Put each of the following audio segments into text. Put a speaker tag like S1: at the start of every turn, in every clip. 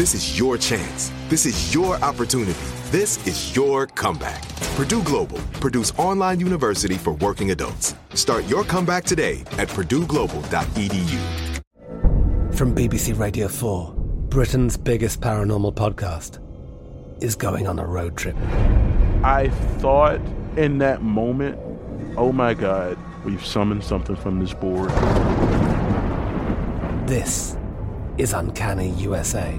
S1: This is your chance. This is your opportunity. This is your comeback. Purdue Global, Purdue's online university for working adults. Start your comeback today at purdueglobal.edu.
S2: From BBC Radio 4, Britain's biggest paranormal podcast is going on a road trip.
S3: I thought in that moment, oh my God, we've summoned something from this board.
S2: This is Uncanny USA.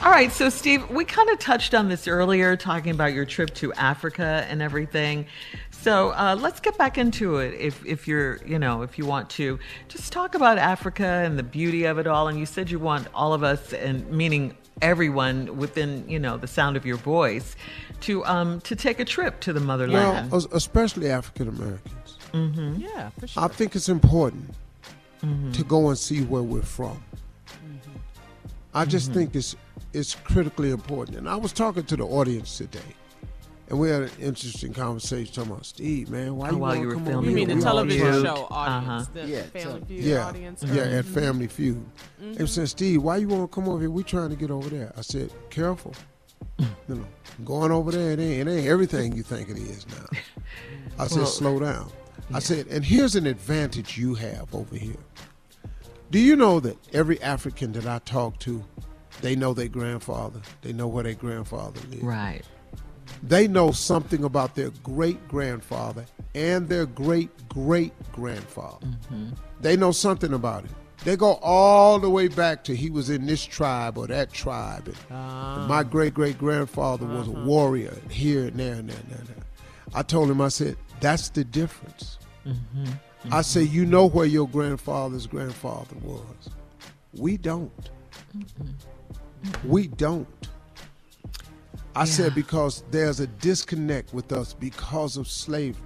S4: All right, so Steve, we kind of touched on this earlier, talking about your trip to Africa and everything. So uh, let's get back into it. If if you're, you know, if you want to, just talk about Africa and the beauty of it all. And you said you want all of us, and meaning everyone within, you know, the sound of your voice, to um to take a trip to the motherland.
S5: Well, especially African Americans.
S4: mm-hmm.
S6: Yeah, for sure.
S5: I think it's important
S4: Mm-hmm.
S5: to go and see where we're from. I just
S4: Mm-hmm.
S5: think it's it's critically important. And I was talking to the audience today, and we had an interesting conversation talking about Steve, man. Why
S4: Oh,
S5: you
S4: while
S5: wanna
S4: you were
S5: come
S4: filming
S5: over
S6: you mean the
S5: We
S6: television
S5: here."
S6: show audience,
S4: Uh-huh.
S6: the
S7: Yeah,
S6: Family Feud
S5: Yeah,
S6: audience?
S5: yeah, at Family Feud. And said, Steve, why you want to come over here? We trying to get over there. I said, careful. you know, going over there, it ain't, it ain't everything you think it is now. I said,
S4: Well,
S5: slow down. I said, and here's an advantage you have over here. Do you know that every African that I talk to, they know their grandfather. They know where their grandfather lived.
S4: Right.
S5: They know something about their great grandfather and their great great grandfather. Mm-hmm. They know something about it. They go all the way back to he was in this tribe or that tribe. And, and my great great grandfather was a uh-huh. warrior here and there and there and there. and there. I told him, I said, that's the difference. Mm-hmm. I say, you know where your grandfather's grandfather was. We don't. We don't. I said because there's a disconnect with us because of slavery.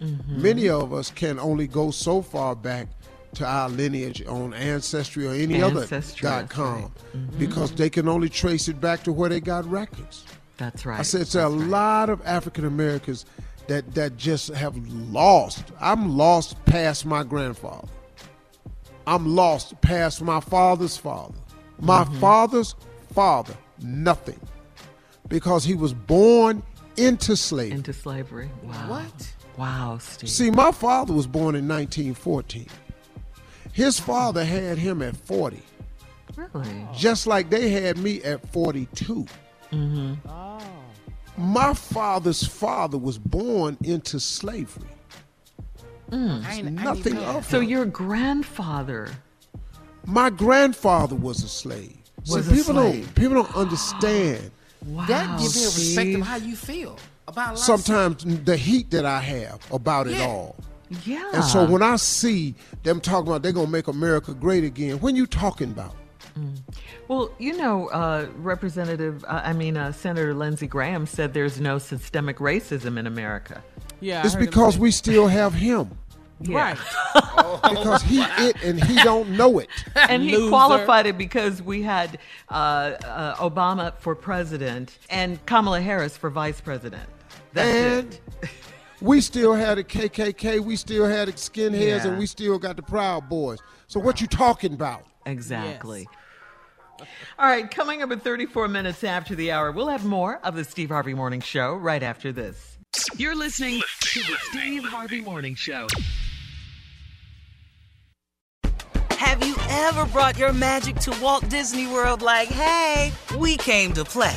S5: Mm-hmm. Many of us can only go so far back to our lineage on Ancestry or any
S4: Ancestry,
S5: other
S4: that's
S5: .com
S4: right. Mm-hmm.
S5: because they can only trace it back to where they got records.
S4: That's right.
S5: I said are a lot of African Americans that that just have lost. I'm lost past my grandfather. I'm lost past my father's father. My
S4: Mm-hmm.
S5: father's father, nothing. Because he was born into slavery.
S4: Into slavery. Wow.
S6: What?
S4: Wow, Steve.
S5: See, my father was born in 1914. His father had him at 40,
S4: really?
S5: just like they had me at 42.
S4: Mm-hmm.
S5: My father's father was born into slavery.
S4: Mm.
S5: nothing of
S4: So your grandfather.
S5: My grandfather was a slave.
S4: Was
S5: See,
S4: a
S5: people
S4: slave.
S5: don't people don't understand. wow.
S7: that gives me a respect of how you feel about a lot of
S5: Sometimes the heat that I have about it
S7: Yeah.
S5: all.
S4: Yeah.
S5: And so when I see them talking about they're gonna make America great again, when you talking about?
S4: Well, you know, uh, Representative, uh, I mean, uh, Senator Lindsey Graham said there's no systemic racism in America.
S6: Yeah,
S5: it's because we still have him.
S4: Yeah.
S5: because he it and he don't know it.
S4: and he qualified it because we had uh, uh, Obama for president and Kamala Harris for vice president. That's
S5: and
S4: it.
S5: we still had a KKK, we still had skinheads,
S4: Yeah.
S5: and we still got the Proud Boys. So what you talking about?
S4: Exactly. All right, coming up at 34 minutes after the hour, we'll have more of the Steve Harvey Morning Show right after this.
S8: You're listening to the Steve Harvey Morning Show. Have you ever brought your magic to Walt Disney World like, hey, we came to play?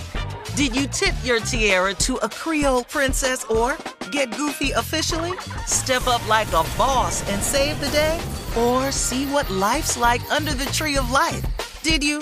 S8: Did you tip your tiara to a Creole princess or get goofy officially? Step up like a boss and save the day? Or see what life's like under the tree of life? Did you?